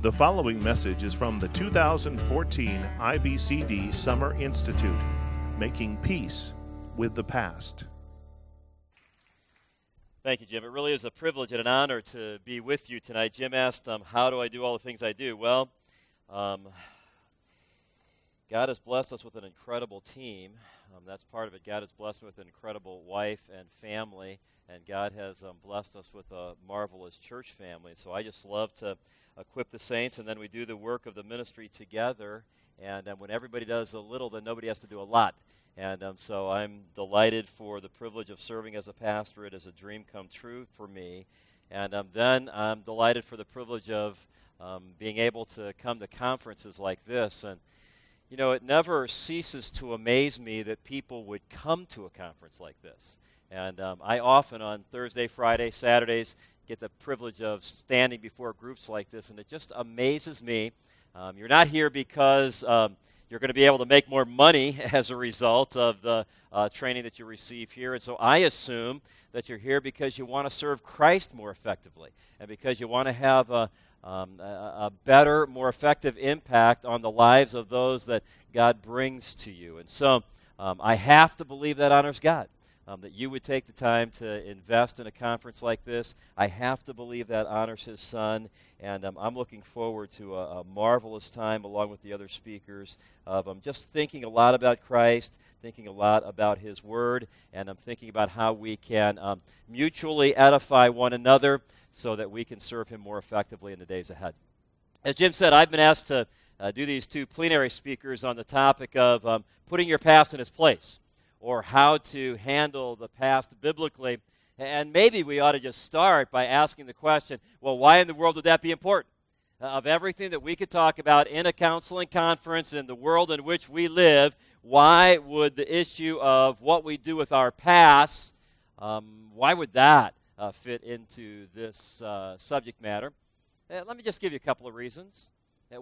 The following message is from the 2014 IBCD Summer Institute Making Peace with the Past. Thank you, Jim. It really is a privilege and an honor to be with you tonight. Jim asked, um, How do I do all the things I do? Well, um, God has blessed us with an incredible team. Um, that's part of it. God has blessed me with an incredible wife and family, and God has um, blessed us with a marvelous church family. So I just love to equip the saints, and then we do the work of the ministry together. And um, when everybody does a little, then nobody has to do a lot. And um, so I'm delighted for the privilege of serving as a pastor. It is a dream come true for me. And um, then I'm delighted for the privilege of um, being able to come to conferences like this. And, you know, it never ceases to amaze me that people would come to a conference like this. And um, I often, on Thursday, Friday, Saturdays, get the privilege of standing before groups like this, and it just amazes me. Um, you're not here because um, you're going to be able to make more money as a result of the uh, training that you receive here. And so I assume that you're here because you want to serve Christ more effectively and because you want to have a, um, a, a, better, more effective impact on the lives of those that God brings to you. And so um, I have to believe that honors God um, that you would take the time to invest in a conference like this. I have to believe that honors his son, and um, I'm looking forward to a, a, marvelous time along with the other speakers of um, just thinking a lot about Christ, thinking a lot about his word, and I'm thinking about how we can um, mutually edify one another so that we can serve him more effectively in the days ahead. As Jim said, I've been asked to uh, do these two plenary speakers on the topic of um, putting your past in its place or how to handle the past biblically. And maybe we ought to just start by asking the question well, why in the world would that be important? Uh, of everything that we could talk about in a counseling conference in the world in which we live, why would the issue of what we do with our past, um, why would that uh, fit into this uh, subject matter? Let me just give you a couple of reasons.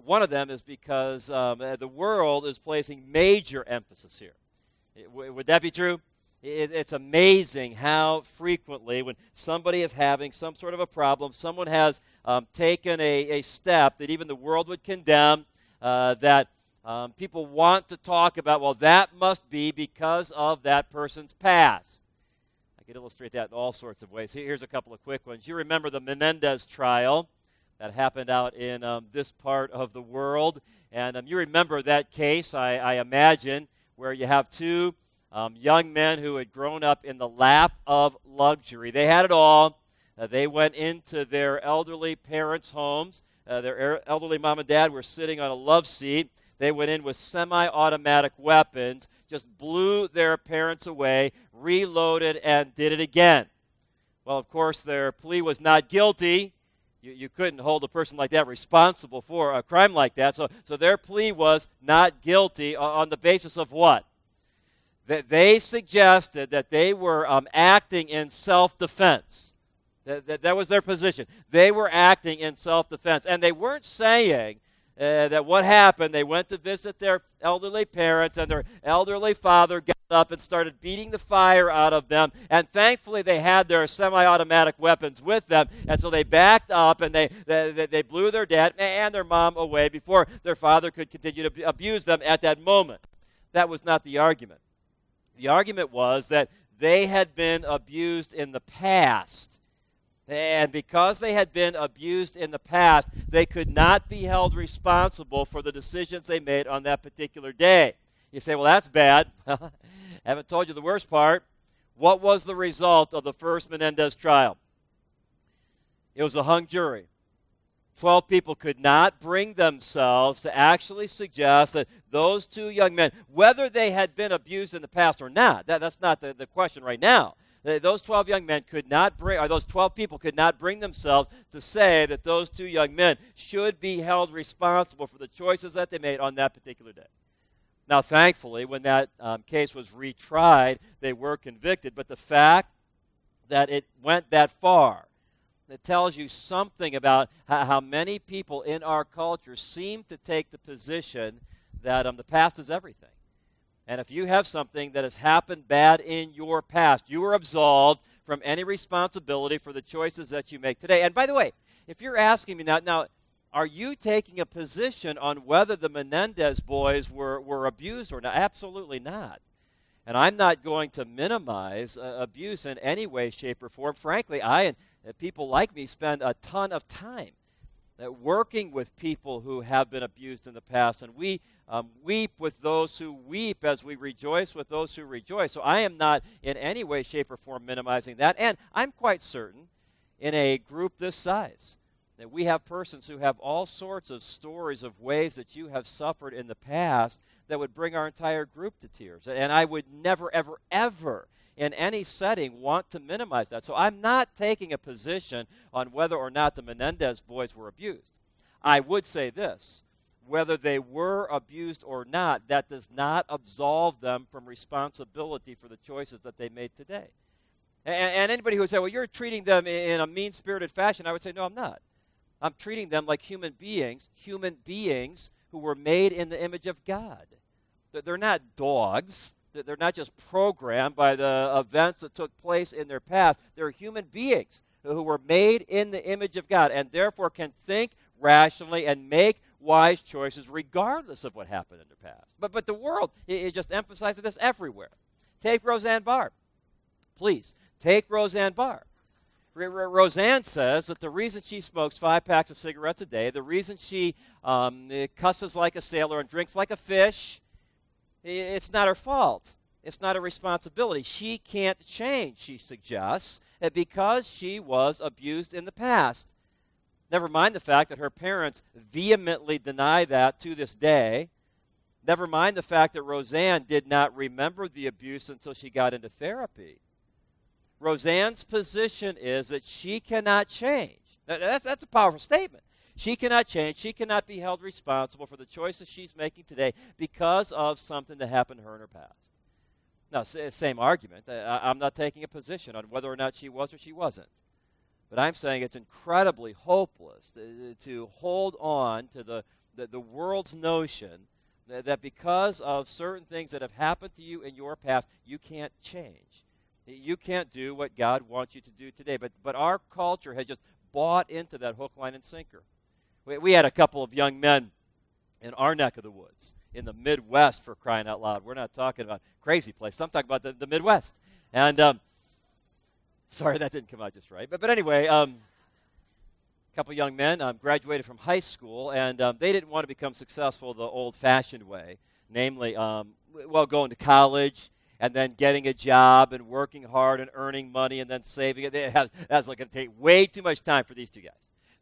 One of them is because um, uh, the world is placing major emphasis here would that be true? It's amazing how frequently, when somebody is having some sort of a problem, someone has um, taken a, a, step that even the world would condemn, uh, that um, people want to talk about, well, that must be because of that person's past. Could illustrate that in all sorts of ways. Here's a couple of quick ones. You remember the Menendez trial that happened out in um, this part of the world. And um, you remember that case, I, I imagine where you have two um, young men who had grown up in the lap of luxury. They had it all. Uh, they went into their elderly parents' homes. Uh, their er, elderly mom and dad were sitting on a love seat. They went in with semi automatic weapons, just blew their parents away, reloaded, and did it again. Well, of course, their plea was not guilty. You, you couldn't hold a person like that responsible for a crime like that. So, so their plea was not guilty on the basis of what? That they suggested that they were um, acting in self defense. That, that, that was their position. They were acting in self defense. And they weren't saying uh, that what happened, they went to visit their elderly parents, and their elderly father got up and started beating the fire out of them. And thankfully, they had their semi automatic weapons with them. And so they backed up and they, they, they blew their dad and their mom away before their father could continue to abuse them at that moment. That was not the argument. The argument was that they had been abused in the past and because they had been abused in the past, they could not be held responsible for the decisions they made on that particular day. You say, well, that's bad. I haven't told you the worst part. What was the result of the first Menendez trial? It was a hung jury. Twelve people could not bring themselves to actually suggest that those two young men, whether they had been abused in the past or not, that, that's not the, the question right now those 12 young men could not bring, or those 12 people could not bring themselves to say that those two young men should be held responsible for the choices that they made on that particular day. Now, thankfully, when that um, case was retried, they were convicted. But the fact that it went that far, it tells you something about how, how many people in our culture seem to take the position that um, the past is everything. And if you have something that has happened bad in your past, you are absolved from any responsibility for the choices that you make today. And by the way, if you're asking me now, now, are you taking a position on whether the Menendez boys were, were abused or not? Absolutely not. And I'm not going to minimize uh, abuse in any way, shape, or form. Frankly, I and uh, people like me spend a ton of time uh, working with people who have been abused in the past, and we um, weep with those who weep as we rejoice with those who rejoice. So I am not in any way, shape, or form minimizing that. And I'm quite certain in a group this size that we have persons who have all sorts of stories of ways that you have suffered in the past that would bring our entire group to tears. And I would never, ever, ever in any setting want to minimize that. So I'm not taking a position on whether or not the Menendez boys were abused. I would say this whether they were abused or not, that does not absolve them from responsibility for the choices that they made today. And, and anybody who would say, well, you're treating them in a mean spirited fashion, I would say, no, I'm not. I'm treating them like human beings, human beings who were made in the image of God. They're not dogs. They're not just programmed by the events that took place in their past. They're human beings who were made in the image of God and therefore can think rationally and make wise choices regardless of what happened in their past. But, but the world is just emphasizing this everywhere. Take Roseanne Barr. Please, take Roseanne Barr. Roseanne says that the reason she smokes five packs of cigarettes a day, the reason she um, cusses like a sailor and drinks like a fish, it's not her fault. It's not a responsibility. She can't change, she suggests, eh, because she was abused in the past. Never mind the fact that her parents vehemently deny that to this day. Never mind the fact that Roseanne did not remember the abuse until she got into therapy. Roseanne's position is that she cannot change. That's, that's a powerful statement. She cannot change. She cannot be held responsible for the choices she's making today because of something that happened to her in her past. Now, same argument. I'm not taking a position on whether or not she was or she wasn't. But I'm saying it's incredibly hopeless to, hold on to the, the, the world's notion that, that because of certain things that have happened to you in your past, you can't change. You can't do what God wants you to do today. But, but our culture has just bought into that hook, line, and sinker. We, we had a couple of young men in our neck of the woods, in the Midwest, for crying out loud. We're not talking about crazy place. I'm talking about the, the Midwest. And um, sorry, that didn't come out just right. But, but anyway, um, a couple young men um, graduated from high school, and um, they didn't want to become successful the old fashioned way, namely, um, well, going to college and then getting a job and working hard and earning money and then saving it. Has, that's like going to take way too much time for these two guys.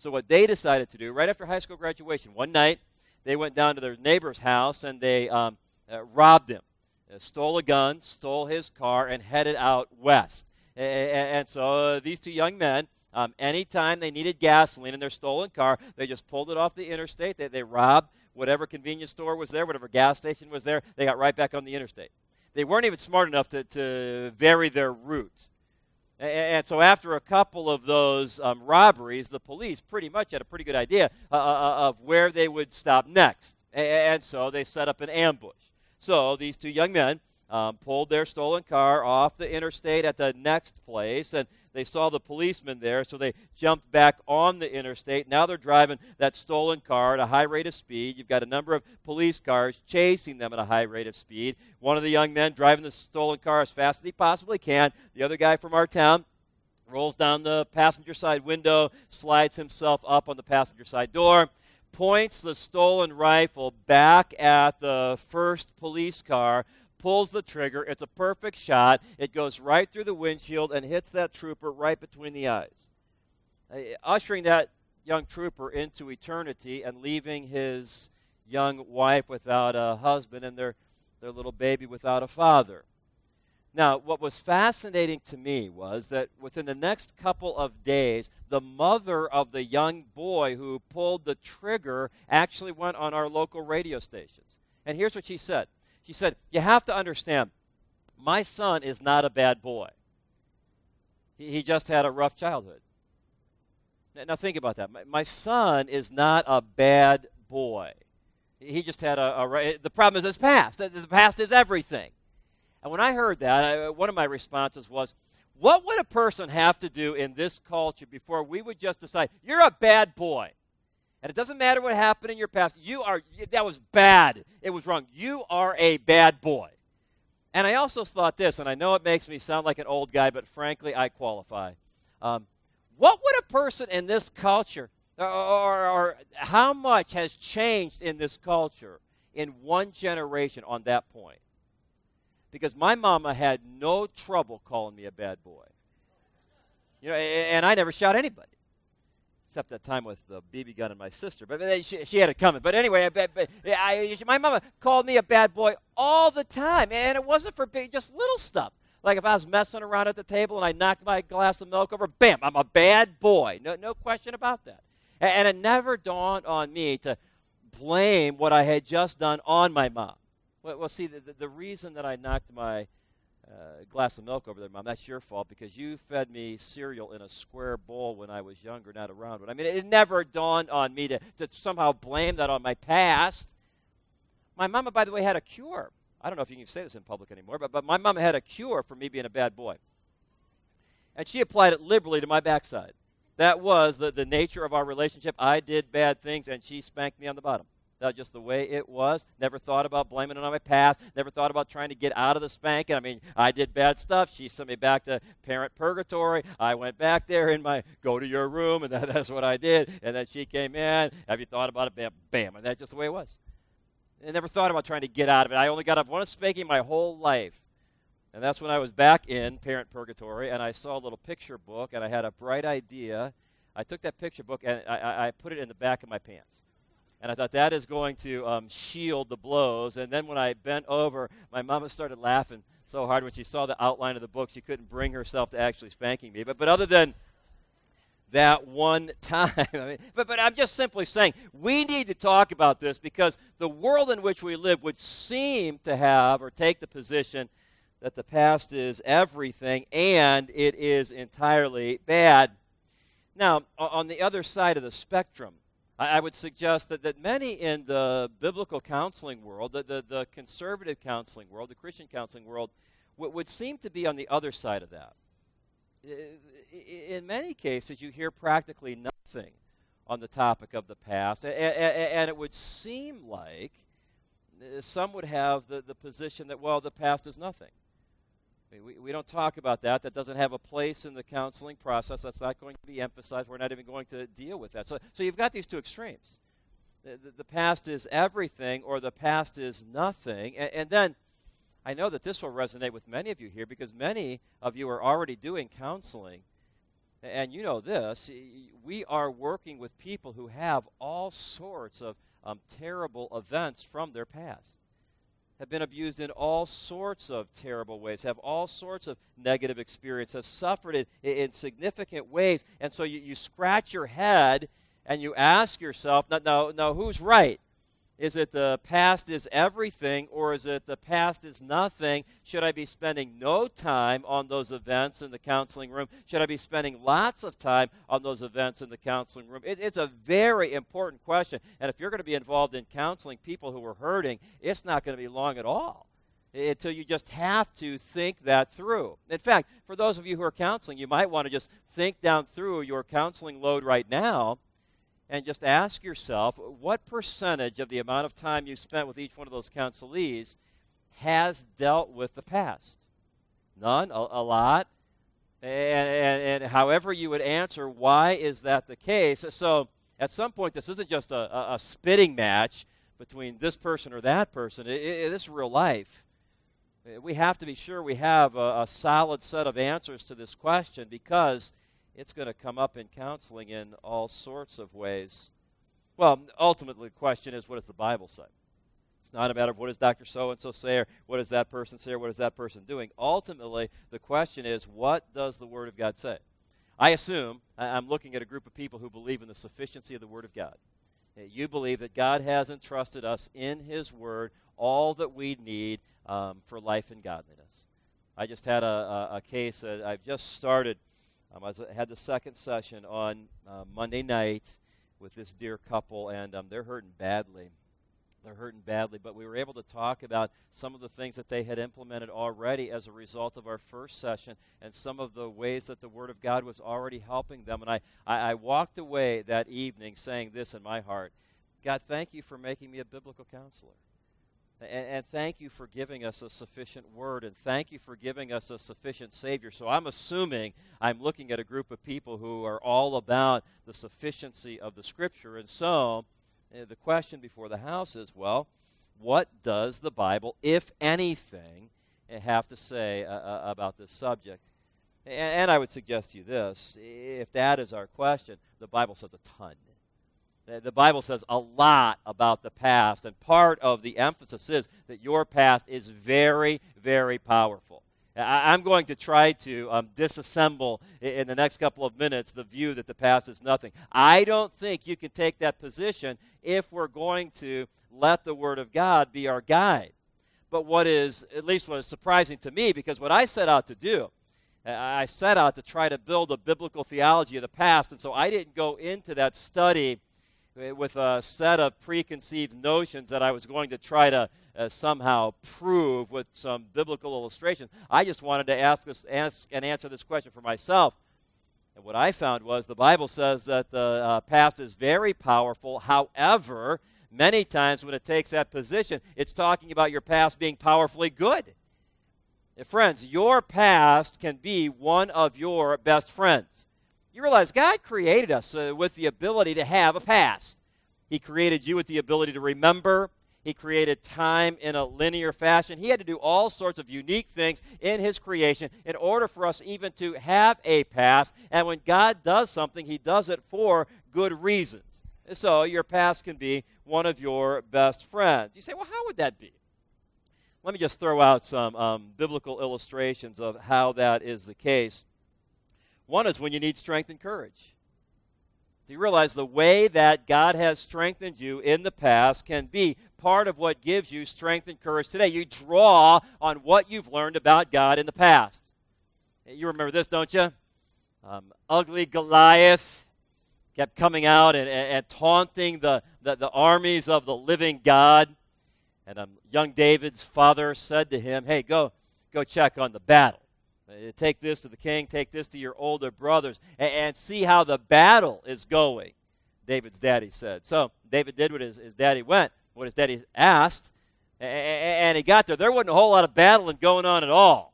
So what they decided to do right after high school graduation, one night they went down to their neighbor's house and they um, uh, robbed him, uh, stole a gun, stole his car, and headed out west. And, and so uh, these two young men. Um, anytime they needed gasoline in their stolen car, they just pulled it off the interstate. They, they robbed whatever convenience store was there, whatever gas station was there. They got right back on the interstate they weren't even smart enough to, to vary their route. And, so, after a couple of those um, robberies, the police pretty much had a pretty good idea uh, uh, uh of where they would stop next. And, and so, they set up an ambush. So, these two young men um, pulled their stolen car off the interstate at the next place, and they saw the policeman there, so they jumped back on the interstate. Now they're driving that stolen car at a high rate of speed. You've got a number of police cars chasing them at a high rate of speed. One of the young men driving the stolen car as fast as he possibly can. The other guy from our town rolls down the passenger side window, slides himself up on the passenger side door points the stolen rifle back at the first police car, pulls the trigger. It's a perfect shot. It goes right through the windshield and hits that trooper right between the eyes, uh, ushering that young trooper into eternity and leaving his young wife without a husband and their, their little baby without a father. Now, what was fascinating to me was that within the next couple of days, the mother of the young boy who pulled the trigger actually went on our local radio stations. And here's what she said she said, You have to understand, my son is not a bad boy. He, he just had a rough childhood. Now, now think about that. My, my, son is not a bad boy. He just had a, a the problem is his past. The, the, past is everything. And when I heard that, I, one of my responses was, what would a person have to do in this culture before we would just decide, you're a bad boy? And it doesn't matter what happened in your past. You are, that was bad. It was wrong. You are a bad boy. And I also thought this, and I know it makes me sound like an old guy, but frankly, I qualify. Um, what would a person in this culture, or, or, or how much has changed in this culture in one generation on that point? Because my mama had no trouble calling me a bad boy. You know, and I never shot anybody except that time with the BB gun and my sister. But she, she had it coming. But anyway, but, but I, my mama called me a bad boy all the time, and it wasn't for big, just little stuff. Like if I was messing around at the table and I knocked my glass of milk over, bam, I'm a bad boy. No, no question about that. And, and it never dawned on me to blame what I had just done on my mom. Well, see, the, the reason that I knocked my uh, glass of milk over there, Mom. That's your fault because you fed me cereal in a square bowl when I was younger, not a round one. I mean, it never dawned on me to, to somehow blame that on my past. My mama, by the way, had a cure. I don't know if you can say this in public anymore, but, but my mama had a cure for me being a bad boy. And she applied it liberally to my backside. That was the, the nature of our relationship. I did bad things, and she spanked me on the bottom. That's just the way it was. Never thought about blaming it on my past. Never thought about trying to get out of the spanking. I mean, I did bad stuff. She sent me back to parent purgatory. I went back there in my go to your room, and that, that's what I did. And then she came in. Have you thought about it? Bam, bam. And that's just the way it was. I never thought about trying to get out of it. I only got up one spanking my whole life. And that's when I was back in parent purgatory, and I saw a little picture book, and I had a bright idea. I took that picture book and I, I put it in the back of my pants. And I thought that is going to um, shield the blows. And then when I bent over, my mama started laughing so hard when she saw the outline of the book, she couldn't bring herself to actually spanking me. But, but other than that one time, I mean, but, but I'm just simply saying we need to talk about this because the world in which we live would seem to have or take the position that the past is everything and it is entirely bad. Now, on the other side of the spectrum, I, would suggest that, that many in the biblical counseling world, the, the, the conservative counseling world, the Christian counseling world, w- would seem to be on the other side of that. In many cases, you hear practically nothing on the topic of the past, and, and it would seem like uh, some would have the, the position that, well, the past is nothing. We, we don't talk about that. That doesn't have a place in the counseling process. That's not going to be emphasized. We're not even going to deal with that. So, so you've got these two extremes. The, the, the past is everything, or the past is nothing. And, and then I know that this will resonate with many of you here because many of you are already doing counseling. And you know this. We are working with people who have all sorts of um, terrible events from their past have been abused in all sorts of terrible ways, have all sorts of negative experience, have suffered in, in significant ways. And so you, you scratch your head and you ask yourself, now, now, now who's right? Is it the past is everything, or is it the past is nothing? Should I be spending no time on those events in the counseling room? Should I be spending lots of time on those events in the counseling room? It, it's a very important question. And if you're going to be involved in counseling people who are hurting, it's not going to be long at all until you just have to think that through. In fact, for those of you who are counseling, you might want to just think down through your counseling load right now and just ask yourself what percentage of the amount of time you spent with each one of those counselees has dealt with the past? None? A, a lot? And, and, and, however you would answer, why is that the case? So at some point, this isn't just a, a, a spitting match between this person or that person. It, it, this is real life. We have to be sure we have a, a solid set of answers to this question because it's going to come up in counseling in all sorts of ways. Well, ultimately, the question is what does the Bible say? It's not a matter of what does Dr. So and so say, or what does that person say, or what is that person doing. Ultimately, the question is what does the Word of God say? I assume I'm looking at a group of people who believe in the sufficiency of the Word of God. You believe that God has entrusted us in His Word all that we need um, for life and godliness. I just had a, a, a case, uh, I've just started um, I, was, had the second session on uh, Monday night with this dear couple, and um, they're hurting badly. they're hurting badly, but we were able to talk about some of the things that they had implemented already as a result of our first session and some of the ways that the Word of God was already helping them. And I, I, I walked away that evening saying this in my heart God, thank you for making me a biblical counselor. And, and, thank you for giving us a sufficient word, and thank you for giving us a sufficient Savior. So I'm assuming I'm looking at a group of people who are all about the sufficiency of the Scripture. And so uh, the question before the House is well, what does the Bible, if anything, uh, have to say uh, uh, about this subject? And, and I would suggest to you this if that is our question, the Bible says a ton. The Bible says a lot about the past, and part of the emphasis is that your past is very, very powerful. I'm going to try to um, disassemble in the next couple of minutes the view that the past is nothing. I don't think you can take that position if we're going to let the Word of God be our guide. But what is, at least what is surprising to me, because what I set out to do, I set out to try to build a biblical theology of the past, and so I didn't go into that study with a set of preconceived notions that I was going to try to uh, somehow prove with some biblical illustrations. I just wanted to ask, this, ask and answer this question for myself. And what I found was the Bible says that the uh, past is very powerful. However, many times when it takes that position, it's talking about your past being powerfully good. And friends, your past can be one of your best friends. You realize God created us uh, with the ability to have a past. He created you with the ability to remember. He created time in a linear fashion. He had to do all sorts of unique things in His creation in order for us even to have a past. And when God does something, He does it for good reasons. So your past can be one of your best friends. You say, well, how would that be? Let me just throw out some um, biblical illustrations of how that is the case. One is when you need strength and courage. Do you realize the way that God has strengthened you in the past can be part of what gives you strength and courage today? You draw on what you've learned about God in the past. You remember this, don't you? Um, ugly Goliath kept coming out and, and, and taunting the, the, the, armies of the living God. And um, young David's father said to him, Hey, go, go check on the battle. Uh, take this to the king, take this to your older brothers, and, and, see how the battle is going, David's daddy said. So David did what his, his daddy went, what his daddy asked, and, and he got there. There wasn't a whole lot of battling going on at all.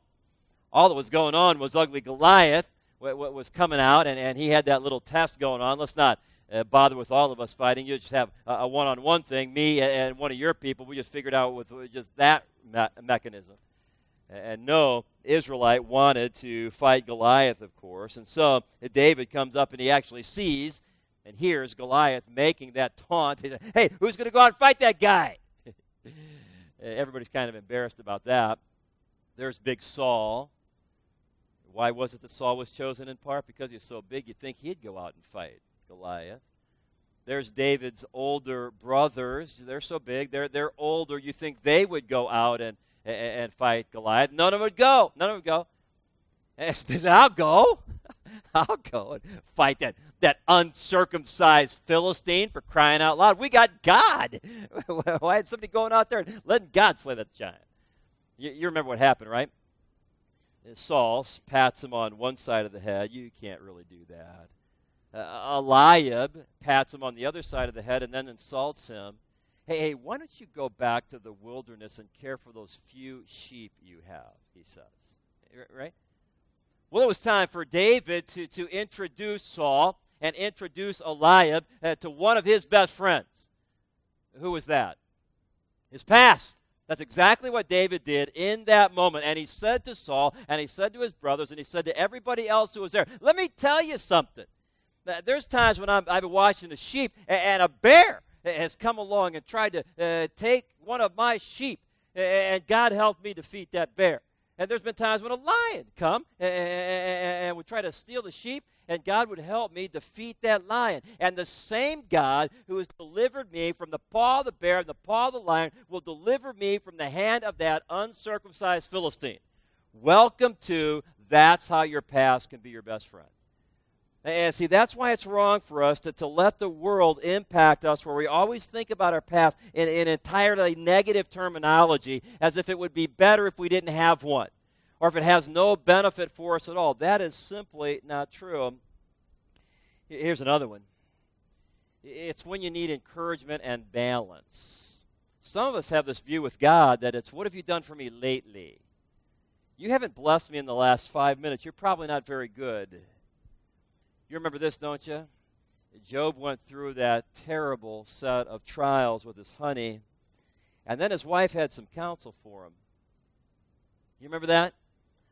All that was going on was ugly Goliath what, was coming out, and, and he had that little test going on. Let's not uh, bother with all of us fighting. You just have a, one on one thing. Me and one of your people, we just figured out with just that me- mechanism. And no Israelite wanted to fight Goliath, of course. And so David comes up and he actually sees and hears Goliath making that taunt. Says, hey, who's going to go out and fight that guy? Everybody's kind of embarrassed about that. There's big Saul. Why was it that Saul was chosen in part? Because he was so big, you'd think he'd go out and fight Goliath. There's David's older brothers. They're so big. They're, they're older. You think they would go out and and, and fight Goliath. None of them would go. None of them would go. And he said, I'll go. I'll go and fight that, that uncircumcised Philistine for crying out loud. We got God. Why had somebody going out there and letting God slay that giant? You, you remember what happened, right? Saul pats him on one side of the head. You can't really do that. Uh, Eliab pats him on the other side of the head and then insults him Hey, hey, why don't you go back to the wilderness and care for those few sheep you have, he says. Right? Well, it was time for David to, to introduce Saul and introduce Eliab uh, to one of his best friends. Who was that? His past. That's exactly what David did in that moment. And he said to Saul, and he said to his brothers, and he said to everybody else who was there, Let me tell you something. There's times when I'm, I've been watching the sheep, and a bear has come along and tried to uh, take one of my sheep, and God helped me defeat that bear. And there's been times when a lion come and, and would try to steal the sheep, and God would help me defeat that lion. And the same God who has delivered me from the paw of the bear and the paw of the lion will deliver me from the hand of that uncircumcised Philistine. Welcome to That's How Your Past Can Be Your Best Friend. And see, that's why it's wrong for us to, to let the world impact us, where we always think about our past in, in entirely negative terminology, as if it would be better if we didn't have one, or if it has no benefit for us at all. That is simply not true. Here's another one it's when you need encouragement and balance. Some of us have this view with God that it's, what have you done for me lately? You haven't blessed me in the last five minutes. You're probably not very good. You remember this, don't you? Job went through that terrible set of trials with his honey, and then his wife had some counsel for him. You remember that?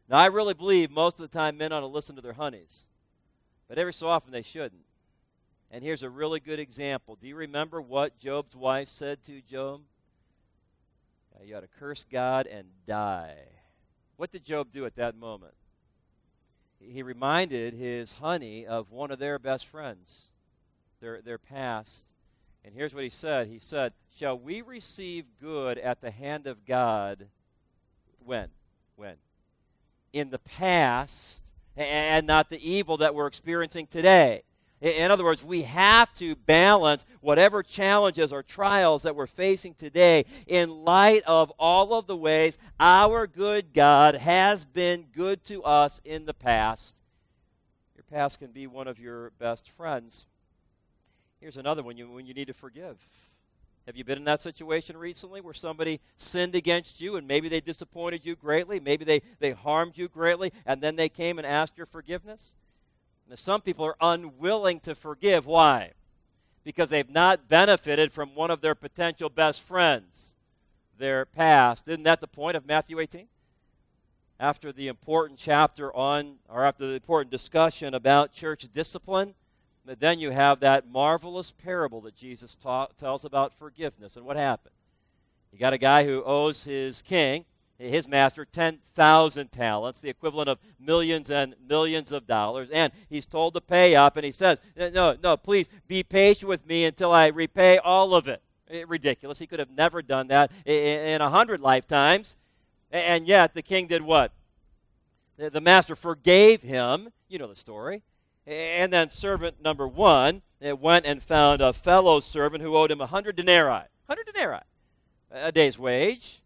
Now, I really believe most of the time men ought to listen to their honeys, but every so often they shouldn't. And here's a really good example. Do you remember what Job's wife said to Job? You ought to curse God and die. What did Job do at that moment? He reminded his honey of one of their best friends, their, their past. And here's what he said He said, Shall we receive good at the hand of God? When? When? In the past, and not the evil that we're experiencing today. In other words, we have to balance whatever challenges or trials that we're facing today in light of all of the ways our good God has been good to us in the past. Your past can be one of your best friends. Here's another one you, when you need to forgive. Have you been in that situation recently where somebody sinned against you and maybe they disappointed you greatly? Maybe they, they harmed you greatly and then they came and asked your forgiveness? Now, some people are unwilling to forgive. Why? Because they've not benefited from one of their potential best friends, their past. Isn't that the point of Matthew 18? After the important chapter on, or after the important discussion about church discipline, then you have that marvelous parable that Jesus ta- tells about forgiveness. And what happened? You got a guy who owes his king his master 10,000 talents, the equivalent of millions and millions of dollars. And he's told to pay up, and he says, No, no, please be patient with me until I repay all of it. Ridiculous. He could have never done that in a hundred lifetimes. And yet, the king did what? The master forgave him. You know the story. And then servant number one eh, went and found a fellow servant who owed him a hundred denarii. Hundred denarii, a day's wage.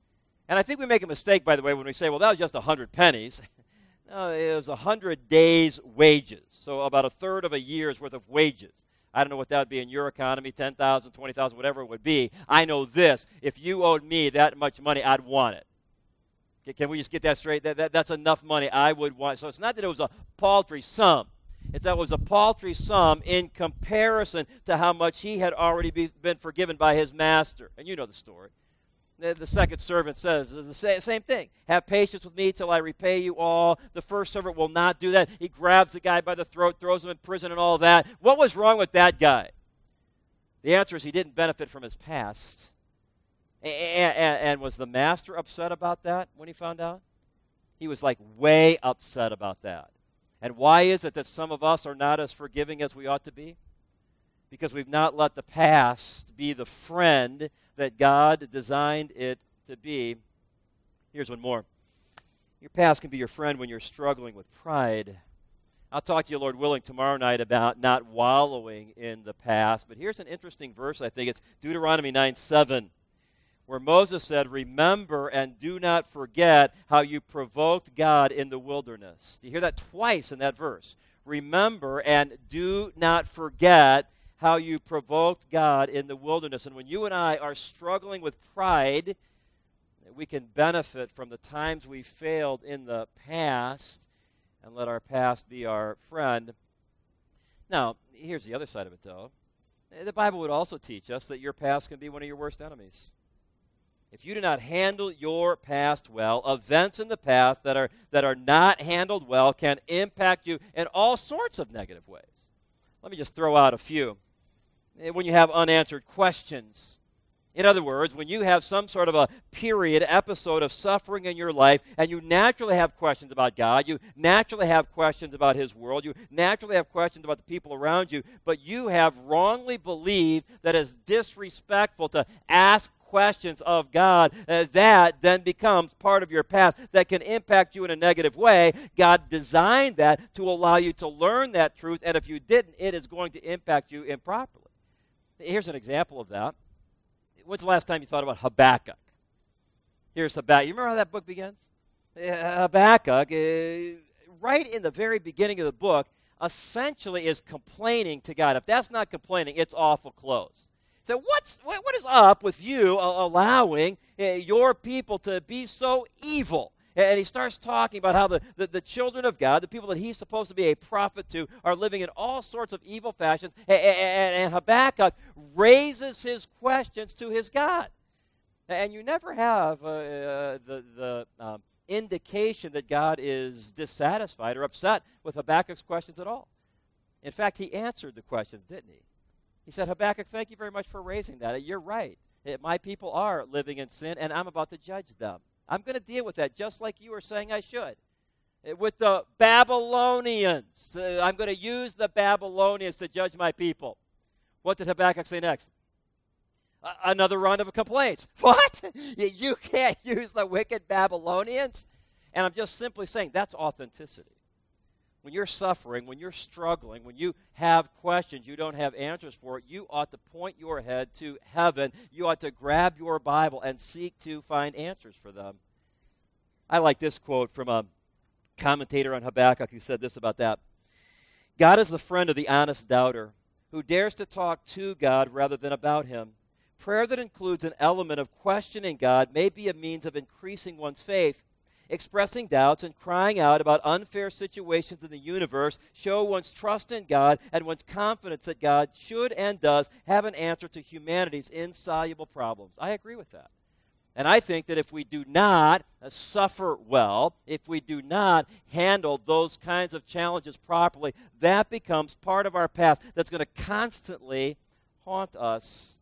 And I think we make a mistake, by the way, when we say, well, that was just 100 pennies. no, it was 100 days' wages. So about a third of a year's worth of wages. I don't know what that would be in your economy 10,000, 20,000, whatever it would be. I know this. If you owed me that much money, I'd want it. Can we just get that straight? That, that, that's enough money I would want. So it's not that it was a paltry sum. It's that it was a paltry sum in comparison to how much he had already be, been forgiven by his master. And you know the story the second servant says the same thing. Have patience with me till I repay you all. The first servant will not do that. He grabs the guy by the throat, throws him in prison, and all that. What was wrong with that guy? The answer is he didn't benefit from his past. And, and, and was the master upset about that when he found out? He was like way upset about that. And why is it that some of us are not as forgiving as we ought to be? Because we've not let the past be the friend that God designed it to be. Here's one more. Your past can be your friend when you're struggling with pride. I'll talk to you, Lord willing, tomorrow night about not wallowing in the past. But here's an interesting verse, I think. It's Deuteronomy 9 7, where Moses said, Remember and do not forget how you provoked God in the wilderness. Do you hear that twice in that verse? Remember and do not forget how you provoked God in the wilderness. And when you and I are struggling with pride, we can benefit from the times we failed in the past and let our past be our friend. Now, here's the other side of it, though. The Bible would also teach us that your past can be one of your worst enemies. If you do not handle your past well, events in the past that are, that are not handled well can impact you in all sorts of negative ways. Let me just throw out a few. Eh, when you have unanswered questions. In other words, when you have some sort of a period, episode of suffering in your life, and you naturally have questions about God, you naturally have questions about His world, you naturally have questions about the people around you, but you have wrongly believed that it's disrespectful to ask questions of God, uh, that then becomes part of your path that can impact you in a negative way. God designed that to allow you to learn that truth, and if you didn't, it is going to impact you improperly. Here's an example of that. When's the last time you thought about Habakkuk? Here's Habakkuk. You remember how that book begins? Habakkuk, uh, right in the very beginning of the book, essentially is complaining to God. If that's not complaining, it's awful close. So what's what, what is up with you allowing uh, your people to be so evil? And he starts talking about how the, the, the, children of God, the people that he's supposed to be a prophet to, are living in all sorts of evil fashions. And, and, and Habakkuk raises his questions to his God. And you never have uh, uh, the, the um, indication that God is dissatisfied or upset with Habakkuk's questions at all. In fact, he answered the questions, didn't he? He said, Habakkuk, thank you very much for raising that. You're right. My people are living in sin, and I'm about to judge them. I'm going to deal with that just like you were saying I should. With the Babylonians, uh, I'm going to use the Babylonians to judge my people. What did Habakkuk say next? another round of complaints. What? You can't use the wicked Babylonians? And I'm just simply saying that's authenticity. When you're suffering, when you're struggling, when you have questions you don't have answers for, you ought to point your head to heaven. You ought to grab your Bible and seek to find answers for them. I like this quote from a commentator on Habakkuk who said this about that God is the friend of the honest doubter who dares to talk to God rather than about him. Prayer that includes an element of questioning God may be a means of increasing one's faith. Expressing doubts and crying out about unfair situations in the universe show one's trust in God and one's confidence that God should and does have an answer to humanity's insoluble problems. I agree with that. And I think that if we do not uh, suffer well, if we do not handle those kinds of challenges properly, that becomes part of our path that's going to constantly haunt us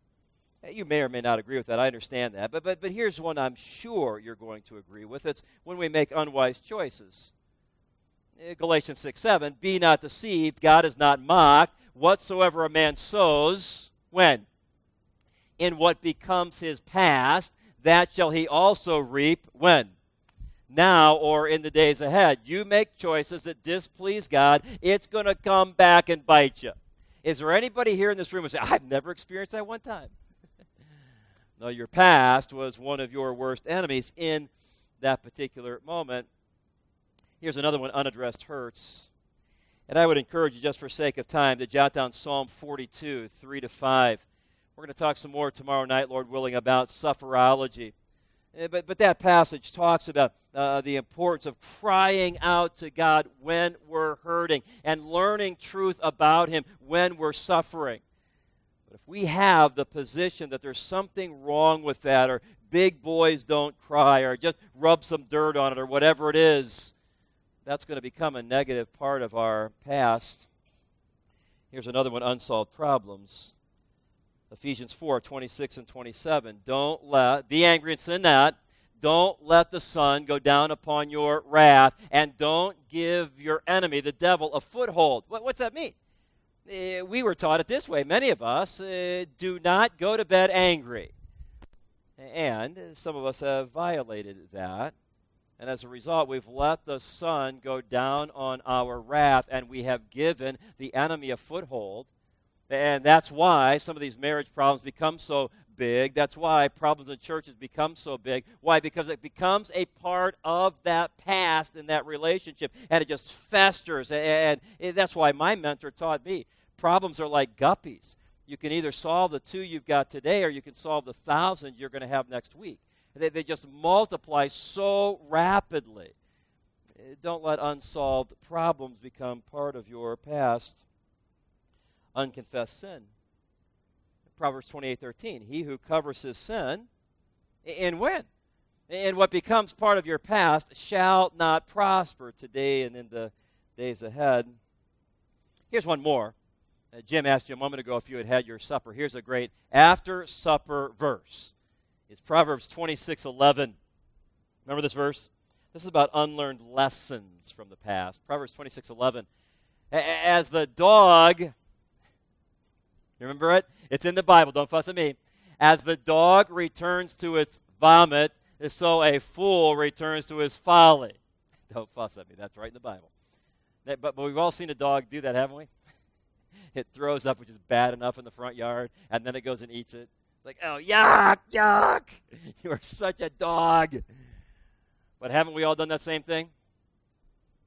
you may or may not agree with that. I understand that. But, but, but here's one I'm sure you're going to agree with it's when we make unwise choices. Eh, Galatians 6 7, be not deceived, God is not mocked. Whatsoever a man sows, when? In what becomes his past, that shall he also reap, when? Now or in the days ahead. You make choices that displease God, it's going to come back and bite you. Is there anybody here in this room who say, I've never experienced that one time? No, your past was one of your worst enemies in that particular moment. Here's another one unaddressed hurts. And I would encourage you, just for sake of time, to jot down Psalm 42, 3 to 5. We're going to talk some more tomorrow night, Lord willing, about sufferology. Eh, but, but that passage talks about uh, the importance of crying out to God when we're hurting and learning truth about Him when we're suffering. But if we have the position that there's something wrong with that, or big boys don't cry, or just rub some dirt on it, or whatever it is, that's going to become a negative part of our past. Here's another one unsolved problems. Ephesians 4 26 and 27. Don't let, be angry and sin not. Don't let the sun go down upon your wrath, and don't give your enemy, the devil, a foothold. What, what's that mean? Uh, we were taught it this way. Many of us uh, do not go to bed angry. And some of us have violated that. And as a result, we've let the sun go down on our wrath, and we have given the enemy a foothold. And that's why some of these marriage problems become so big. That's why problems in churches become so big. Why? Because it becomes a part of that past and that relationship, and it just festers. And that's why my mentor taught me problems are like guppies. You can either solve the two you've got today, or you can solve the thousand you're going to have next week. They, they just multiply so rapidly. Don't let unsolved problems become part of your past. Unconfessed sin. Proverbs 28 13. He who covers his sin, and when? And what becomes part of your past shall not prosper today and in the days ahead. Here's one more. Uh, Jim asked you a moment ago if you had had your supper. Here's a great after supper verse. It's Proverbs 26 11. Remember this verse? This is about unlearned lessons from the past. Proverbs 26 11. As the dog you remember it? It's in the Bible. Don't fuss at me. As the dog returns to its vomit, so a fool returns to his folly. Don't fuss at me. That's right in the Bible. But, but we've all seen a dog do that, haven't we? it throws up, which is bad enough in the front yard, and then it goes and eats it. Like, oh, yuck, yuck. You are such a dog. But haven't we all done that same thing?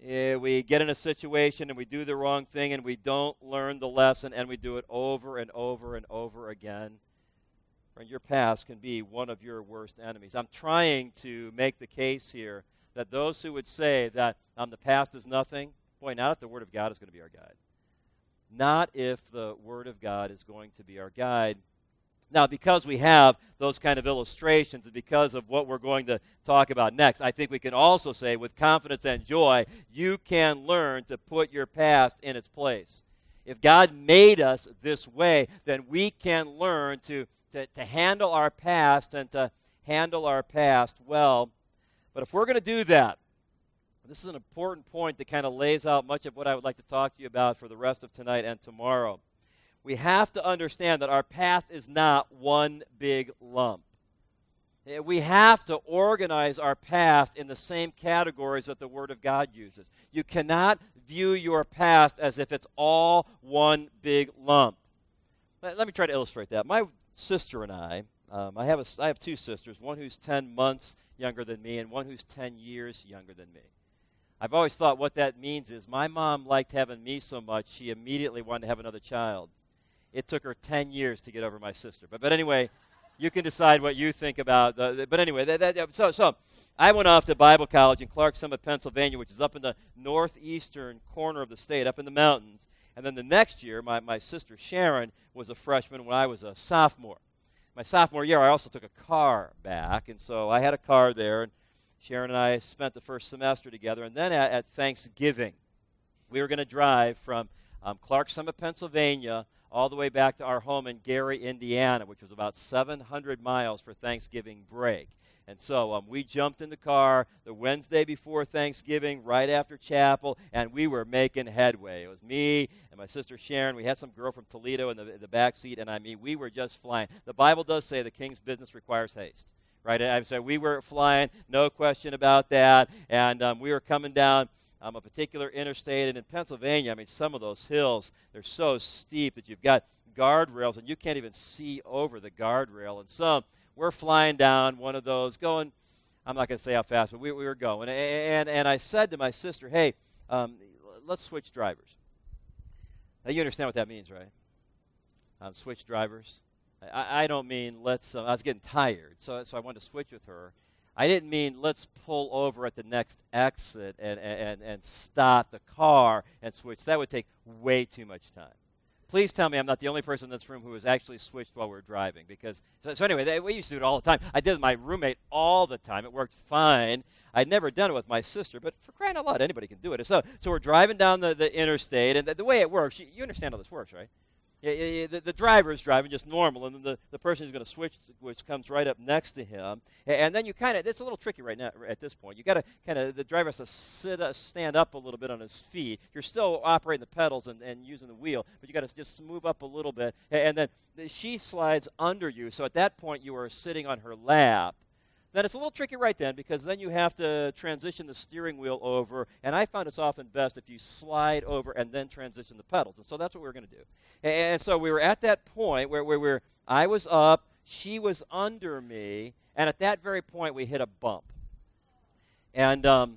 Yeah, we get in a situation and we do the wrong thing and we don't learn the lesson and we do it over and over and over again. And your past can be one of your worst enemies. I'm trying to make the case here that those who would say that um, the past is nothing, boy, not if the Word of God is going to be our guide. Not if the Word of God is going to be our guide. Now, because we have those kind of illustrations, and because of what we're going to talk about next, I think we can also say with confidence and joy, you can learn to put your past in its place. If God made us this way, then we can learn to, to, to handle our past and to handle our past well. But if we're going to do that, this is an important point that kind of lays out much of what I would like to talk to you about for the rest of tonight and tomorrow. We have to understand that our past is not one big lump. Eh, we have to organize our past in the same categories that the Word of God uses. You cannot view your past as if it's all one big lump. Let, me try to illustrate that. My sister and I, um, I, have a, I have two sisters, one who's 10 months younger than me and one who's 10 years younger than me. I've always thought what that means is my mom liked having me so much, she immediately wanted to have another child. It took her 10 years to get over my sister. But, but anyway, you can decide what you think about. The, but anyway, that, that, so, so I went off to Bible college in Clarks Summit, Pennsylvania, which is up in the northeastern corner of the state, up in the mountains. And then the next year, my, my sister Sharon was a freshman when I was a sophomore. My sophomore year, I also took a car back, and so I had a car there. And Sharon and I spent the first semester together. And then at, at Thanksgiving, we were going to drive from um, Clarks Summit, Pennsylvania, all the way back to our home in Gary, Indiana, which was about 700 miles for Thanksgiving break. And so um, we jumped in the car the Wednesday before Thanksgiving, right after chapel, and we were making headway. It was me and my sister Sharon. We had some girl from Toledo in the, in the back seat, and I mean, we were just flying. The Bible does say the king's business requires haste right? I'm sorry, we were flying, no question about that. And um, we were coming down um, a particular interstate. And in Pennsylvania, I mean, some of those hills, they're so steep that you've got guardrails and you can't even see over the guardrail. And so we're flying down one of those, going, I'm not going to say how fast, but we, we were going. And, and I said to my sister, hey, um, let's switch drivers. Now, you understand what that means, right? Um, switch drivers. I, I don't mean let's, uh, I was getting tired, so, so I wanted to switch with her. I didn't mean let's pull over at the next exit and, and, and stop the car and switch. That would take way too much time. Please tell me I'm not the only person in this room who has actually switched while we are driving. Because so, so anyway, they, we used to do it all the time. I did it with my roommate all the time. It worked fine. I'd never done it with my sister, but for crying out loud, anybody can do it. So, so we're driving down the, the interstate, and the, the way it works, you, you understand how this works, right? The, the driver is driving just normal, and then the, the person who's going to switch, which comes right up next to him. And, and then you kind of, it's a little tricky right now at this point. you got to kind of, the driver has to sit, uh, stand up a little bit on his feet. You're still operating the pedals and, and using the wheel, but you got to just move up a little bit. And then she slides under you. So at that point, you are sitting on her lap then it's a little tricky right then because then you have to transition the steering wheel over. And I found it's often best if you slide over and then transition the pedals. And so that's what we are going to do. And, so we were at that point where, where were, I was up, she was under me, and at that very point we hit a bump. And um,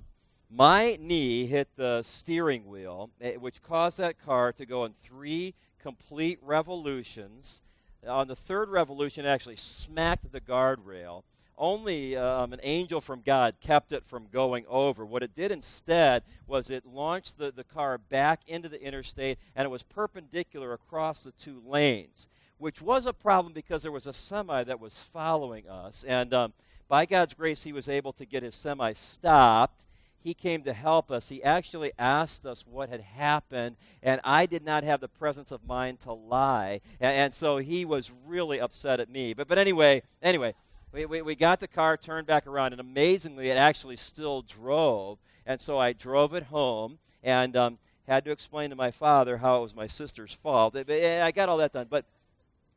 my knee hit the steering wheel, eh, which caused that car to go in three complete revolutions. On the third revolution, it actually smacked the guardrail only um, an angel from God kept it from going over. What it did instead was it launched the, the car back into the interstate and it was perpendicular across the two lanes, which was a problem because there was a semi that was following us. And um, by God's grace, he was able to get his semi stopped. He came to help us. He actually asked us what had happened, and I did not have the presence of mind to lie. And, and so he was really upset at me. But, but anyway, anyway, we, we, we got the car turned back around, and amazingly, it actually still drove. And so I drove it home and um, had to explain to my father how it was my sister's fault. And I got all that done. But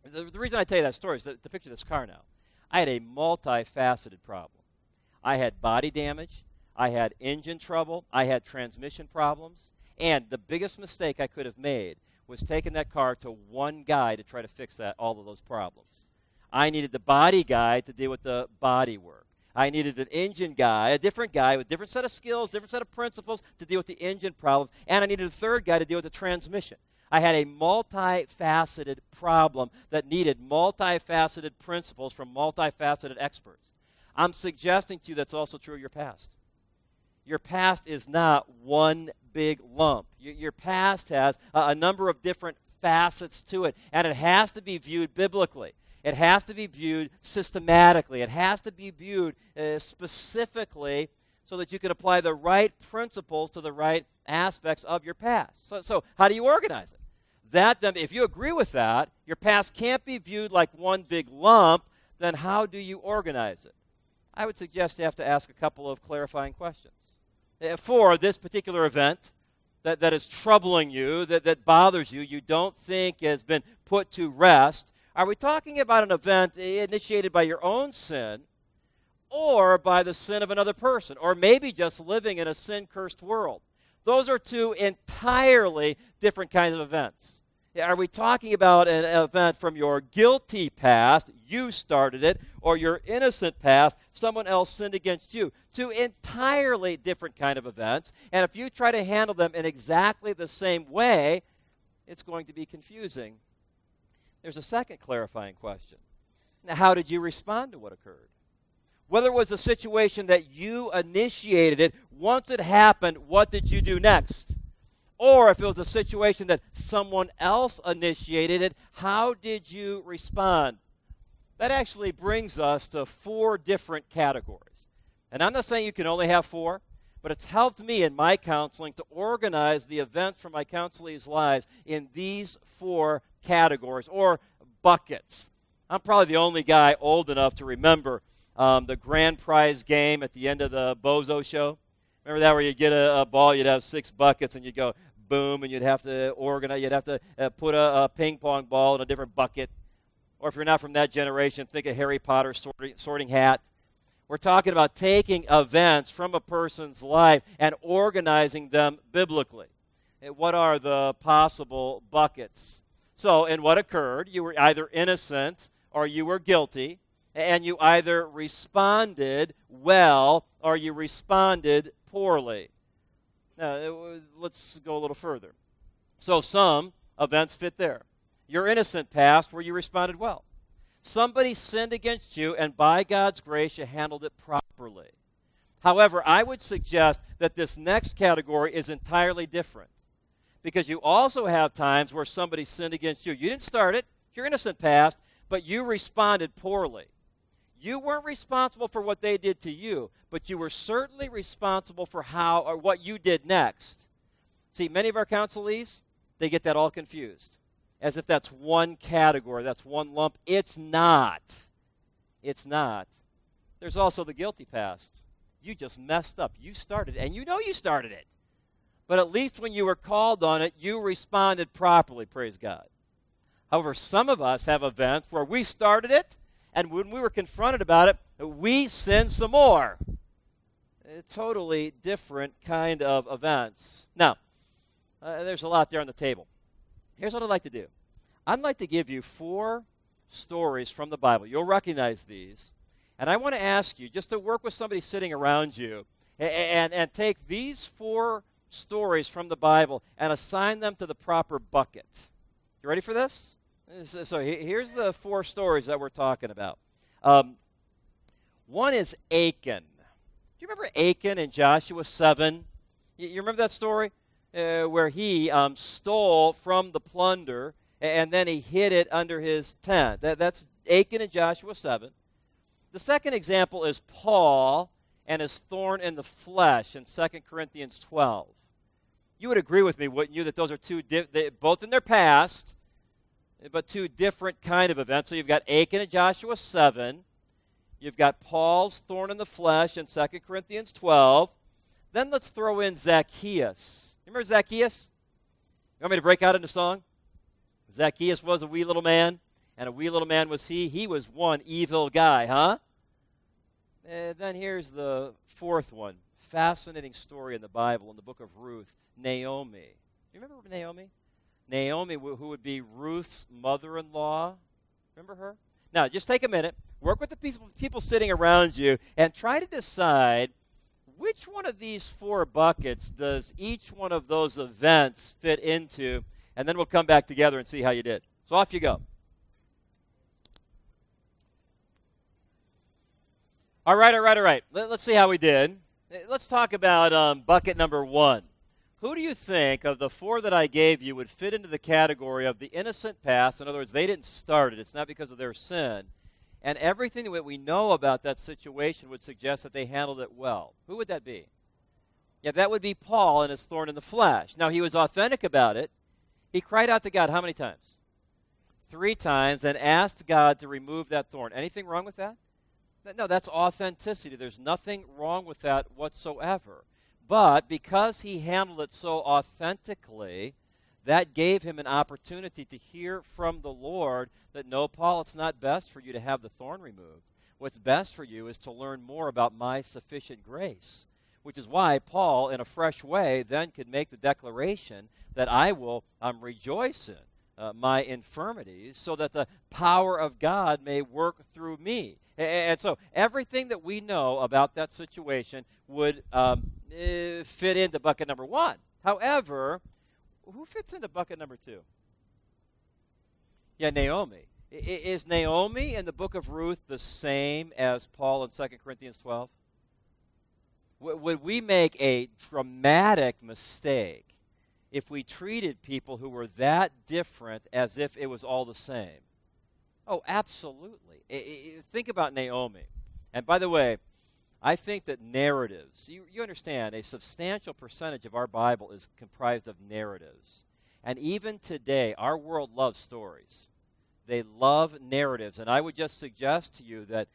The, the reason I tell you that story is to, to picture this car now. I had a multifaceted problem. I had body damage, I had engine trouble, I had transmission problems, and the biggest mistake I could have made was taking that car to one guy to try to fix that all of those problems. I needed the body guy to deal with the body work. I needed an engine guy, a different guy with different set of skills, different set of principles to deal with the engine problems, and I needed a third guy to deal with the transmission. I had a multifaceted problem that needed multifaceted principles from multifaceted experts. I'm suggesting to you that's also true of your past. Your past is not one big lump. Your, past has a number of different facets to it, and it has to be viewed biblically. It has to be viewed systematically. It has to be viewed uh, specifically so that you can apply the right principles to the right aspects of your past. So, so how do you organize it? That then, if you agree with that, your past can't be viewed like one big lump, then how do you organize it? I would suggest you have to ask a couple of clarifying questions. Uh, for this particular event that, that is troubling you, that, that bothers you, you don't think has been put to rest, are we talking about an event initiated by your own sin or by the sin of another person, or maybe just living in a sin cursed world? Those are two entirely different kinds of events. Are we talking about an event from your guilty past, you started it, or your innocent past, someone else sinned against you? Two entirely different kind of events. And if you try to handle them in exactly the same way, it's going to be confusing. There's a second clarifying question. Now, how did you respond to what occurred? Whether it was a situation that you initiated it, once it happened, what did you do next? Or if it was a situation that someone else initiated it, how did you respond? That actually brings us to four different categories. And I'm not saying you can only have four, but it's helped me in my counseling to organize the events from my counselees' lives in these four categories or buckets. I'm probably the only guy old enough to remember um, the grand prize game at the end of the Bozo show. Remember that where you get a, a, ball, you'd have six buckets, and you'd go boom, and you'd have to organize, you'd have to uh, put a, a, ping pong ball in a different bucket. Or if you're not from that generation, think of Harry Potter sorting, sorting hat. We're talking about taking events from a person's life and organizing them biblically. What are the possible buckets? So, in what occurred, you were either innocent or you were guilty, and you either responded well or you responded poorly. Now, let's go a little further. So, some events fit there. Your innocent past, where you responded well. Somebody sinned against you, and by God's grace, you handled it properly. However, I would suggest that this next category is entirely different because you also have times where somebody sinned against you. You didn't start it, your innocent past, but you responded poorly. You weren't responsible for what they did to you, but you were certainly responsible for how or what you did next. See, many of our counselees, they get that all confused as if that's one category, that's one lump. It's not. It's not. There's also the guilty past. You just messed up. You started, and you know you started it. But at least when you were called on it, you responded properly, praise God. However, some of us have events where we started it, and when we were confronted about it, we sinned some more. Totally different kind of events. Now, uh, there's a lot there on the table. Here's what I'd like to do I'd like to give you four stories from the Bible. You'll recognize these. And I want to ask you just to work with somebody sitting around you and, and, and take these four stories from the Bible and assign them to the proper bucket. You ready for this? So here's the four stories that we're talking about. Um, one is Achan. Do you remember Achan in Joshua 7? You, remember that story? Uh, where he um, stole from the plunder and then he hid it under his tent. That, that's Achan in Joshua 7. The second example is Paul and his thorn in the flesh in 2 Corinthians 12. You would agree with me, wouldn't you, that those are two, di- they, both in their past, but two different kind of events. So you've got Achan in Joshua 7. You've got Paul's thorn in the flesh in 2 Corinthians 12. Then let's throw in Zacchaeus. You remember Zacchaeus? You want me to break out into song? Zacchaeus was a wee little man. And a wee little man was he. He was one evil guy, huh? And then here's the fourth one. Fascinating story in the Bible, in the book of Ruth. Naomi. You remember Naomi? Naomi, who would be Ruth's mother in law. Remember her? Now, just take a minute, work with the people sitting around you, and try to decide which one of these four buckets does each one of those events fit into, and then we'll come back together and see how you did. So off you go. All right, all right, all right. Let, us see how we did. Let's talk about um, bucket number one. Who do you think of the four that I gave you would fit into the category of the innocent past? In other words, they didn't start it, it's not because of their sin. And everything that we know about that situation would suggest that they handled it well. Who would that be? Yeah, that would be Paul and his thorn in the flesh. Now, he was authentic about it. He cried out to God how many times? Three times and asked God to remove that thorn. Anything wrong with that? No, that's authenticity. There's nothing wrong with that whatsoever. But because he handled it so authentically, that gave him an opportunity to hear from the Lord that no, Paul, it's not best for you to have the thorn removed. What's best for you is to learn more about my sufficient grace. Which is why Paul, in a fresh way, then could make the declaration that I will um, rejoice in uh, my infirmities so that the power of God may work through me. And, so everything that we know about that situation would um, uh, fit into bucket number one. However, who fits into bucket number two? Yeah, Naomi. I, is Naomi in the book of Ruth the same as Paul in 2 Corinthians 12? W- would we make a dramatic mistake if we treated people who were that different as if it was all the same? Oh, absolutely. I, I, think about Naomi. And by the way, I think that narratives, you, you understand, a substantial percentage of our Bible is comprised of narratives. And even today, our world loves stories. They love narratives. And I would just suggest to you that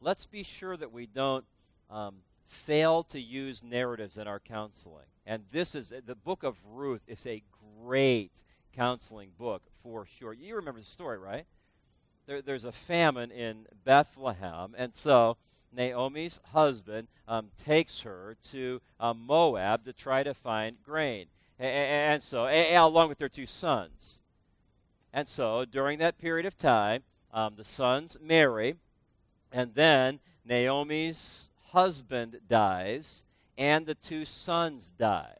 let's be sure that we don't um, fail to use narratives in our counseling. And this is the book of Ruth is a great counseling book for sure. You remember the story, right? There, there's a famine in Bethlehem, and so Naomi's husband um, takes her to uh, Moab to try to find grain. And, and so, and, along with their two sons. And so, during that period of time, um, the sons marry, and then Naomi's husband dies, and the two sons die.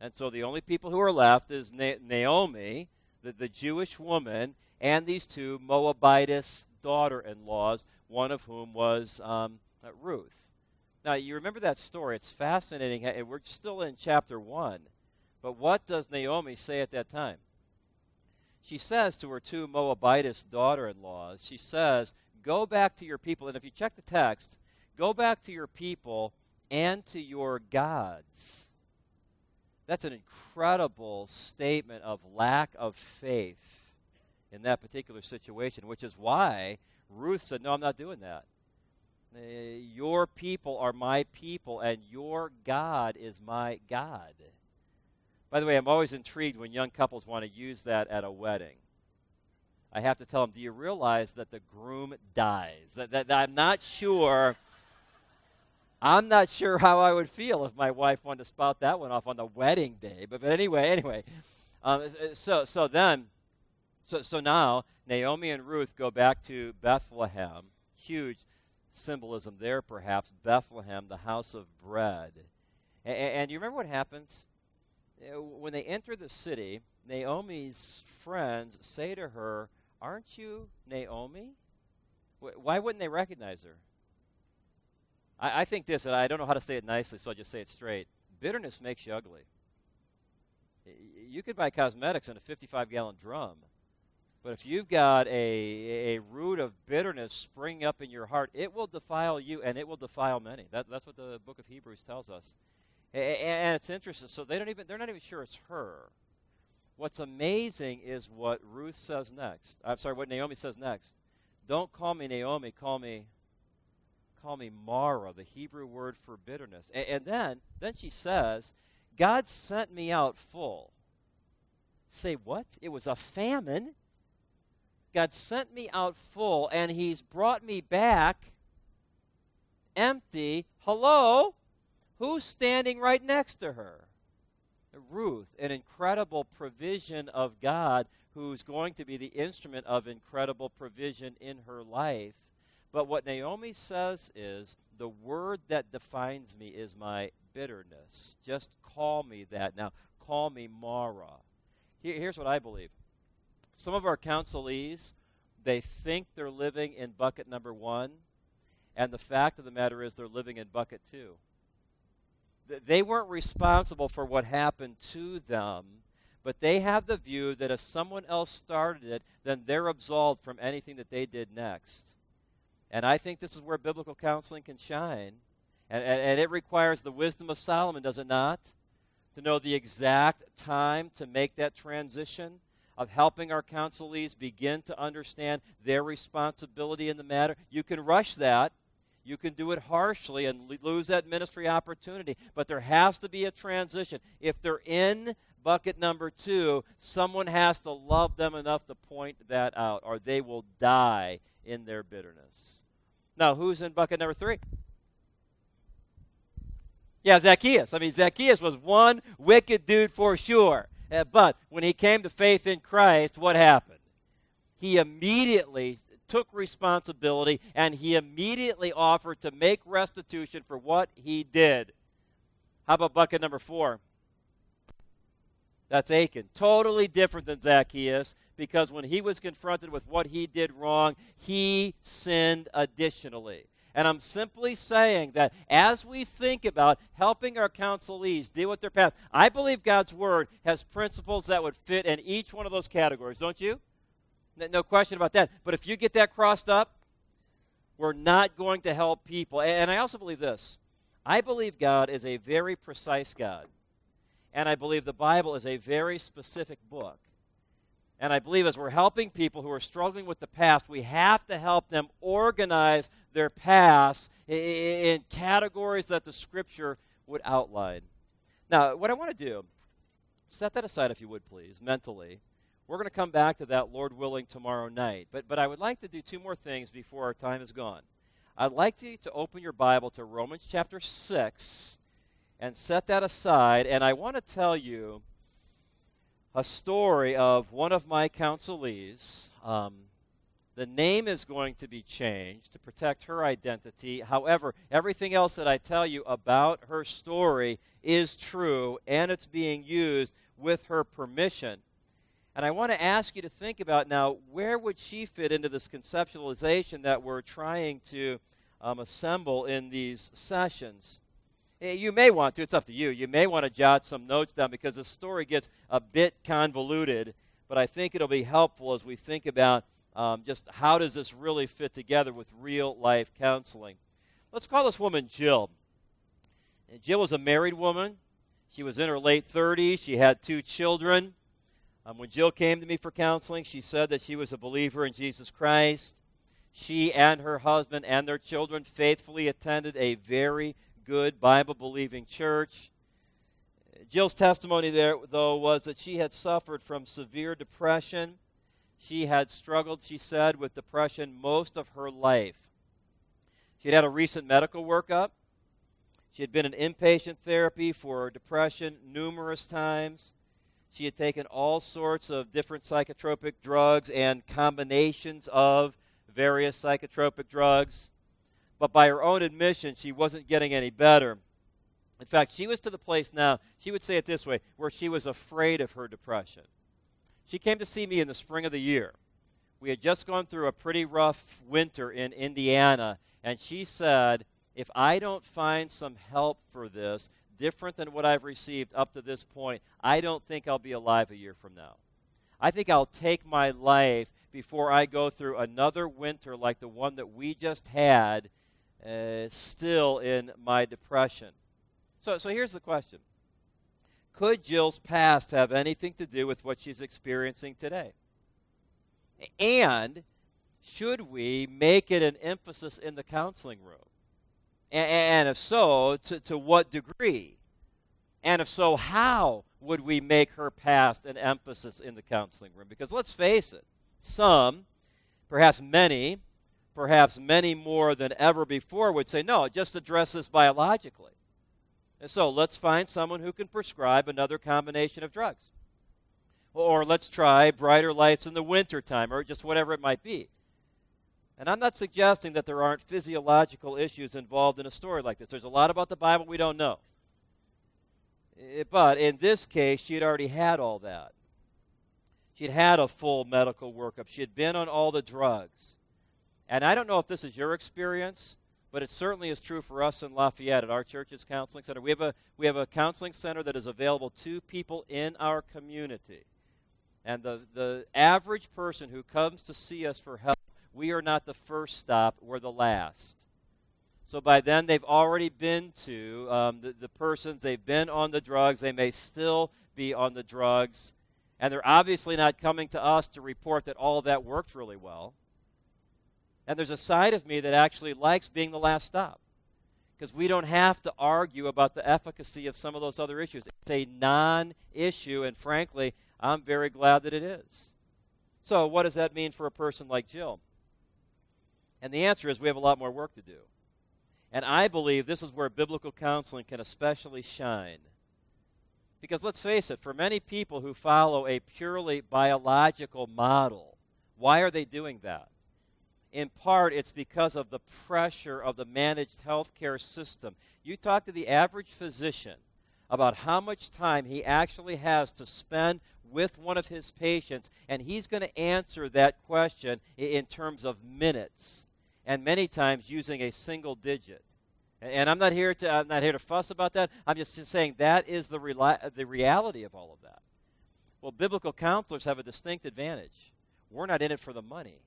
And so, the only people who are left is Na- Naomi, the, the Jewish woman, and these two Moabitess daughter in laws, one of whom was um, uh, Ruth. Now, you remember that story. It's fascinating. We're still in chapter 1. But what does Naomi say at that time? She says to her two Moabitess daughter in laws, she says, Go back to your people. And if you check the text, go back to your people and to your gods. That's an incredible statement of lack of faith in that particular situation, which is why Ruth said, No, I'm not doing that. Uh, your people are my people, and your God is my God. By the way, I'm always intrigued when young couples want to use that at a wedding. I have to tell them, do you realize that the groom dies? That, that, that I'm not sure. I'm not sure how I would feel if my wife wanted to spout that one off on the wedding day. But, but anyway, anyway. Um, so, so then, so, so now Naomi and Ruth go back to Bethlehem. Huge symbolism there, perhaps. Bethlehem, the house of bread. And, and you remember what happens? Uh, when they enter the city, Naomi's friends say to her, Aren't you Naomi? Why wouldn't they recognize her? I, I think this, and I don't know how to say it nicely, so I'll just say it straight. Bitterness makes you ugly. You could buy cosmetics in a 55 gallon drum, but if you've got a, a root of bitterness springing up in your heart, it will defile you and it will defile many. That, that's what the book of Hebrews tells us. And, and it's interesting. So they don't even, they're not even sure it's her. What's amazing is what Ruth says next. I'm sorry, what Naomi says next. Don't call me Naomi, call me call me Mara, the Hebrew word for bitterness. And, and then then she says, God sent me out full. Say what? It was a famine God sent me out full, and He's brought me back empty. Hello? Who's standing right next to her? Ruth, an incredible provision of God who's going to be the instrument of incredible provision in her life. But what Naomi says is the word that defines me is my bitterness. Just call me that. Now, call me Mara. Here, here's what I believe some of our counselees, they think they're living in bucket number one, and the fact of the matter is they're living in bucket two. They weren't responsible for what happened to them, but they have the view that if someone else started it, then they're absolved from anything that they did next. And I think this is where biblical counseling can shine. And, and, and, it requires the wisdom of Solomon, does it not? To know the exact time to make that transition of helping our counselees begin to understand their responsibility in the matter. You can rush that. You can do it harshly and lose that ministry opportunity. But there has to be a transition. If they're in bucket number two, someone has to love them enough to point that out, or they will die in their bitterness. Now, who's in bucket number three? Yeah, Zacchaeus. I mean, Zacchaeus was one wicked dude for sure. Uh, but when he came to faith in Christ, what happened? He immediately took responsibility and he immediately offered to make restitution for what he did. How about bucket number four? That's Achan. Totally different than Zacchaeus because when he was confronted with what he did wrong, he sinned additionally. And I'm simply saying that as we think about helping our counselees deal with their past, I believe God's Word has principles that would fit in each one of those categories, don't you? No question about that. But if you get that crossed up, we're not going to help people. And I also believe this I believe God is a very precise God. And I believe the Bible is a very specific book. And I believe as we're helping people who are struggling with the past, we have to help them organize their past in categories that the Scripture would outline. Now, what I want to do, set that aside if you would please, mentally. We're going to come back to that, Lord willing, tomorrow night. But, but I would like to do two more things before our time is gone. I'd like you to open your Bible to Romans chapter 6 and set that aside. And I want to tell you a story of one of my counselees. Um, the name is going to be changed to protect her identity. However, everything else that I tell you about her story is true and it's being used with her permission. And I want to ask you to think about now where would she fit into this conceptualization that we're trying to um, assemble in these sessions? Eh, you may want to, it's up to you. You may want to jot some notes down because the story gets a bit convoluted, but I think it'll be helpful as we think about um, just how does this really fit together with real life counseling. Let's call this woman Jill. And Jill was a married woman. She was in her late 30s. She had two children. Um, when Jill came to me for counseling, she said that she was a believer in Jesus Christ. She and her husband and their children faithfully attended a very good Bible believing church. Jill's testimony there, though, was that she had suffered from severe depression. She had struggled, she said, with depression most of her life. She had had a recent medical workup. She had been in inpatient therapy for depression numerous times. She had taken all sorts of different psychotropic drugs and combinations of various psychotropic drugs. But by her own admission, she wasn't getting any better. In fact, she was to the place now, she would say it this way, where she was afraid of her depression. She came to see me in the spring of the year. We had just gone through a pretty rough winter in Indiana, and she said, If I don't find some help for this, different than what I've received up to this point, I don't think I'll be alive a year from now. I think I'll take my life before I go through another winter like the one that we just had, uh, still in my depression. So, so here's the question Could Jill's past have anything to do with what she's experiencing today? And should we make it an emphasis in the counseling room? And if so, to, to what degree? And if so, how would we make her past an emphasis in the counseling room? Because let's face it, some, Perhaps many, perhaps many more than ever before would say, no, just address this biologically. And so let's find someone who can prescribe another combination of drugs. Or let's try brighter lights in the wintertime, or just whatever it might be. And I'm not suggesting that there aren't physiological issues involved in a story like this. There's a lot about the Bible we don't know. Eh, but in this case, she had already had all that. She'd had a full medical workup. She had been on all the drugs. And I don't know if this is your experience, but it certainly is true for us in Lafayette at our church's counseling center. We have a, we have a counseling center that is available to people in our community. And the, the average person who comes to see us for help, we are not the first stop, we're the last. So by then, they've already been to um, the, the persons, they've been on the drugs, they may still be on the drugs, and they're obviously not coming to us to report that all of that worked really well. And there's a side of me that actually likes being the last stop because we don't have to argue about the efficacy of some of those other issues. It's a non issue, and frankly, I'm very glad that it is. So, what does that mean for a person like Jill? And the answer is we have a lot more work to do. And I believe this is where biblical counseling can especially shine. Because let's face it, for many people who follow a purely biological model, why are they doing that? In part, it's because of the pressure of the managed healthcare system. You talk to the average physician about how much time he actually has to spend with one of his patients, and he's going to answer that question in terms of minutes, and many times using a single digit. And I'm not here to I'm not here to fuss about that. I'm just saying that is the rela- the reality of all of that. Well, biblical counselors have a distinct advantage. We're not in it for the money.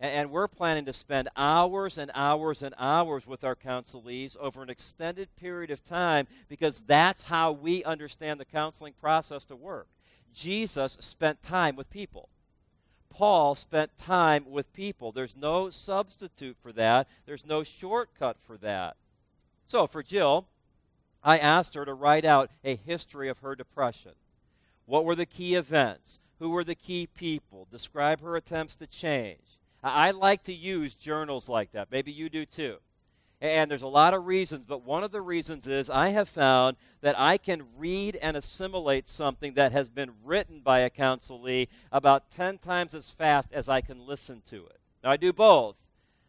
And we're planning to spend hours and hours and hours with our counselees over an extended period of time because that's how we understand the counseling process to work. Jesus spent time with people. Paul spent time with people. There's no substitute for that, there's no shortcut for that. So for Jill, I asked her to write out a history of her depression. What were the key events? Who were the key people? Describe her attempts to change. I like to use journals like that. Maybe you do too. And there's a lot of reasons, but one of the reasons is I have found that I can read and assimilate something that has been written by a counselee about 10 times as fast as I can listen to it. Now, I do both,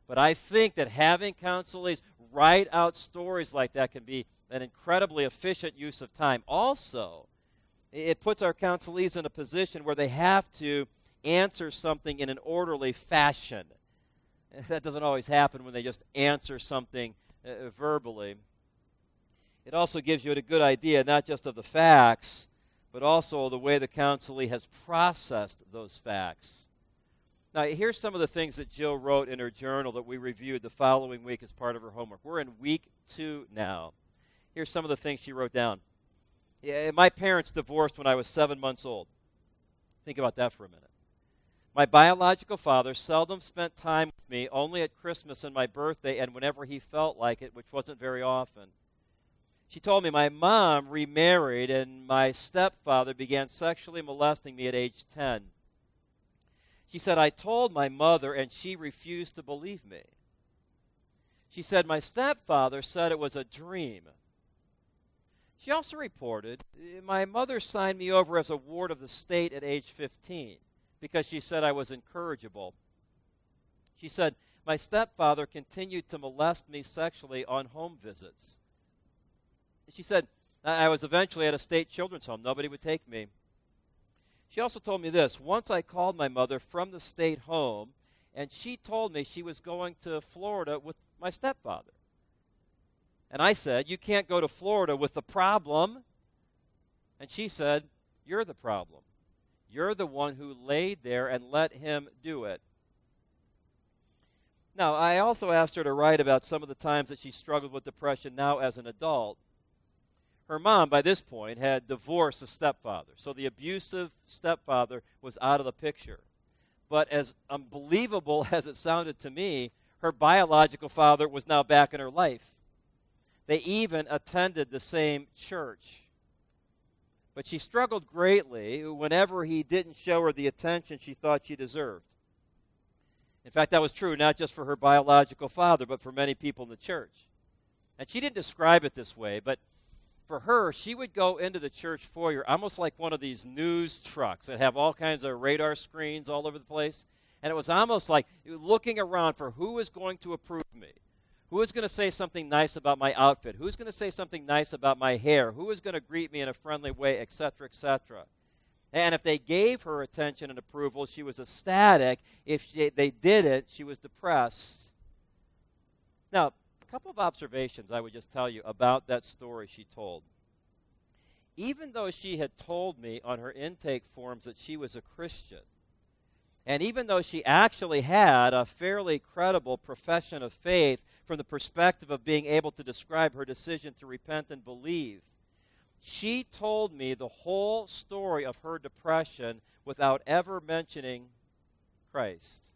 but I think that having counselees write out stories like that can be an incredibly efficient use of time. Also, it puts our counselees in a position where they have to answer something in an orderly fashion. That doesn't always happen when they just answer something uh, verbally. It also gives you a good idea not just of the facts, but also the way the counselee has processed those facts. Now, here's some of the things that Jill wrote in her journal that we reviewed the following week as part of her homework. We're in week two now. Here's some of the things she wrote down. Yeah, my parents divorced when I was seven months old. Think about that for a minute. My biological father seldom spent time with me, only at Christmas and my birthday and whenever he felt like it, which wasn't very often. She told me my mom remarried and my stepfather began sexually molesting me at age 10. She said, I told my mother and she refused to believe me. She said, My stepfather said it was a dream. She also reported, My mother signed me over as a ward of the state at age 15 because she said I was incorrigible. She said, My stepfather continued to molest me sexually on home visits. She said, I was eventually at a state children's home. Nobody would take me. She also told me this once I called my mother from the state home, and she told me she was going to Florida with my stepfather. And I said, You can't go to Florida with the problem. And she said, You're the problem. You're the one who laid there and let him do it. Now, I also asked her to write about some of the times that she struggled with depression now as an adult. Her mom, by this point, had divorced the stepfather, so the abusive stepfather was out of the picture. But as unbelievable as it sounded to me, her biological father was now back in her life. They even attended the same church. But she struggled greatly whenever he didn't show her the attention she thought she deserved. In fact, that was true not just for her biological father, but for many people in the church. And she didn't describe it this way, but for her, she would go into the church foyer almost like one of these news trucks that have all kinds of radar screens all over the place. And it was almost like looking around for who is going to approve me. Who is going to say something nice about my outfit? Who's going to say something nice about my hair? Who is going to greet me in a friendly way, etc., etc. And if they gave her attention and approval, she was ecstatic. If she, they didn't, she was depressed. Now, a couple of observations I would just tell you about that story she told. Even though she had told me on her intake forms that she was a Christian, and even though she actually had a fairly credible profession of faith from the perspective of being able to describe her decision to repent and believe, she told me the whole story of her depression without ever mentioning Christ.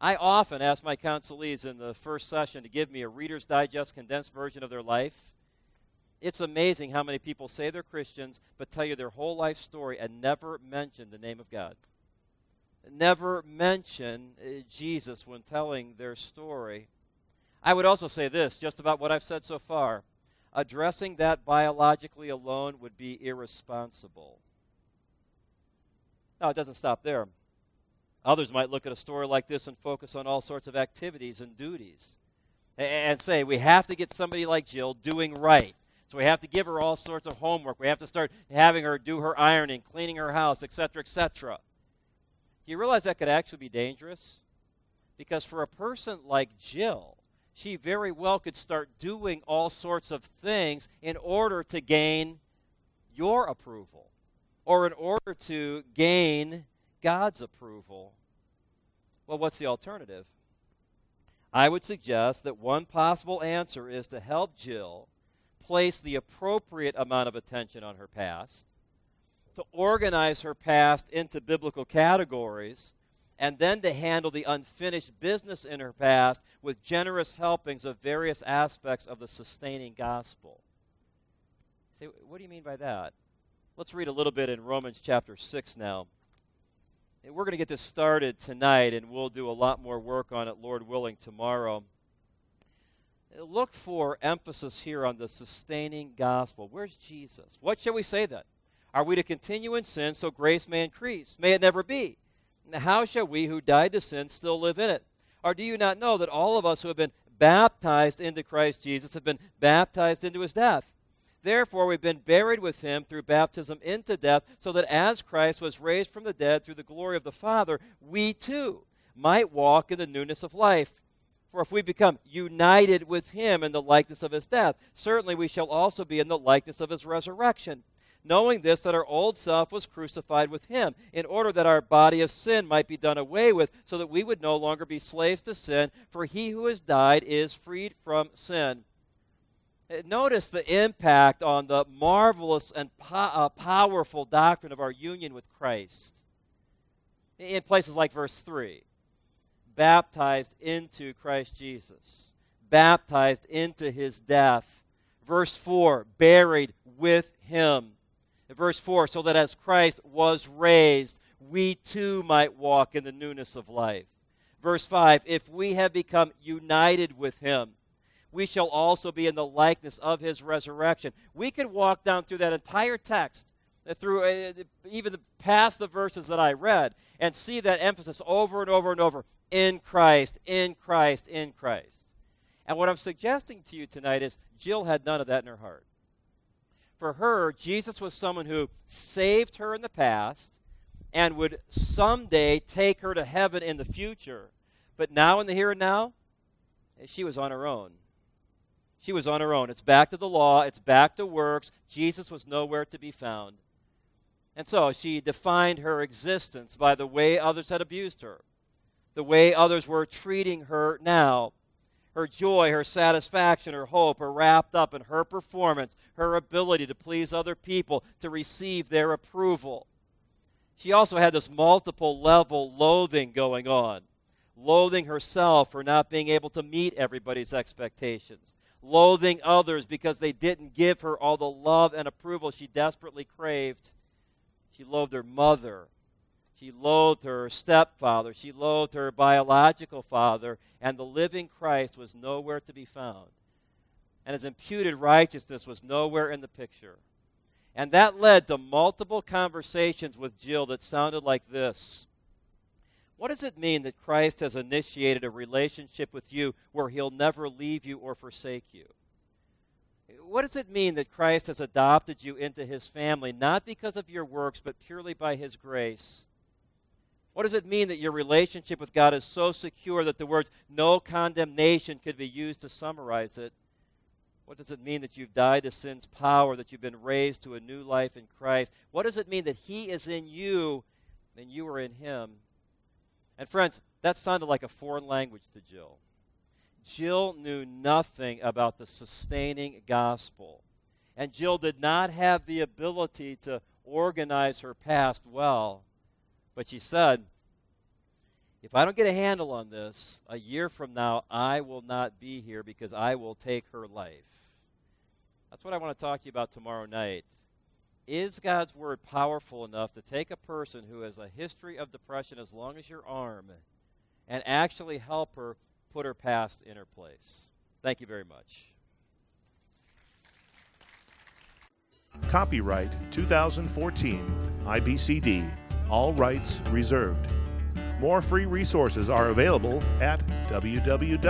I often ask my counselees in the first session to give me a Reader's Digest condensed version of their life. It's amazing how many people say they're Christians but tell you their whole life story and never mention the name of God. Never mention uh, Jesus when telling their story. I would also say this just about what I've said so far addressing that biologically alone would be irresponsible. Now, it doesn't stop there. Others might look at a story like this and focus on all sorts of activities and duties and say, we have to get somebody like Jill doing right. So we have to give her all sorts of homework. We have to start having her do her ironing, cleaning her house, etc., etc. You realize that could actually be dangerous? Because for a person like Jill, she very well could start doing all sorts of things in order to gain your approval or in order to gain God's approval. Well, what's the alternative? I would suggest that one possible answer is to help Jill place the appropriate amount of attention on her past, to organize her past into biblical categories and then to handle the unfinished business in her past with generous helpings of various aspects of the sustaining gospel. Say, what do you mean by that? Let's read a little bit in Romans chapter 6 now. We're going to get this started tonight, and we'll do a lot more work on it, Lord willing, tomorrow. Look for emphasis here on the sustaining gospel. Where's Jesus? What shall we say then? Are we to continue in sin so grace may increase? May it never be how shall we who died to sin still live in it? Or do you not know that all of us who have been baptized into Christ Jesus have been baptized into his death? Therefore, we've been buried with him through baptism into death, so that as Christ was raised from the dead through the glory of the Father, we too might walk in the newness of life. For if we become united with him in the likeness of his death, certainly we shall also be in the likeness of his resurrection knowing this, that our old self was crucified with him, in order that our body of sin might be done away with, so that we would no longer be slaves to sin, for he who has died is freed from sin. Uh, notice the impact on the marvelous and po- uh, powerful doctrine of our union with Christ. In places like verse 3 baptized into Christ Jesus, baptized into his death. Verse 4 buried with him verse 4 so that as Christ was raised, we too might walk in the newness of life. Verse 5 If we have become united with him, we shall also be in the likeness of his resurrection. We could walk down through that entire text, uh, through uh, even past the verses that I read, and see that emphasis over and over and over in Christ, in Christ, in Christ. And what I'm suggesting to you tonight is Jill had none of that in her heart for her, Jesus was someone who saved her in the past and would someday take her to heaven in the future. But now, in the here and now, she was on her own. She was on her own. It's back to the law, it's back to works. Jesus was nowhere to be found. And so she defined her existence by the way others had abused her, the way others were treating her now her joy, her satisfaction, her hope are wrapped up in her performance, her ability to please other people, to receive their approval. She also had this multiple level loathing going on loathing herself for not being able to meet everybody's expectations, loathing others because they didn't give her all the love and approval she desperately craved. She loathed her mother. She loathed her stepfather. She loathed her biological father. And the living Christ was nowhere to be found. And his imputed righteousness was nowhere in the picture. And that led to multiple conversations with Jill that sounded like this What does it mean that Christ has initiated a relationship with you where he'll never leave you or forsake you? What does it mean that Christ has adopted you into his family, not because of your works, but purely by his grace? What does it mean that your relationship with God is so secure that the words no condemnation could be used to summarize it? What does it mean that you've died to sin's power, that you've been raised to a new life in Christ? What does it mean that He is in you and you are in Him? And friends, that sounded like a foreign language to Jill. Jill knew nothing about the sustaining gospel. And Jill did not have the ability to organize her past well. But she said, if I don't get a handle on this, a year from now, I will not be here because I will take her life. That's what I want to talk to you about tomorrow night. Is God's Word powerful enough to take a person who has a history of depression as long as your arm and actually help her put her past in her place? Thank you very much. Copyright 2014 IBCD all rights reserved. More free resources are available at www.ibcd.org.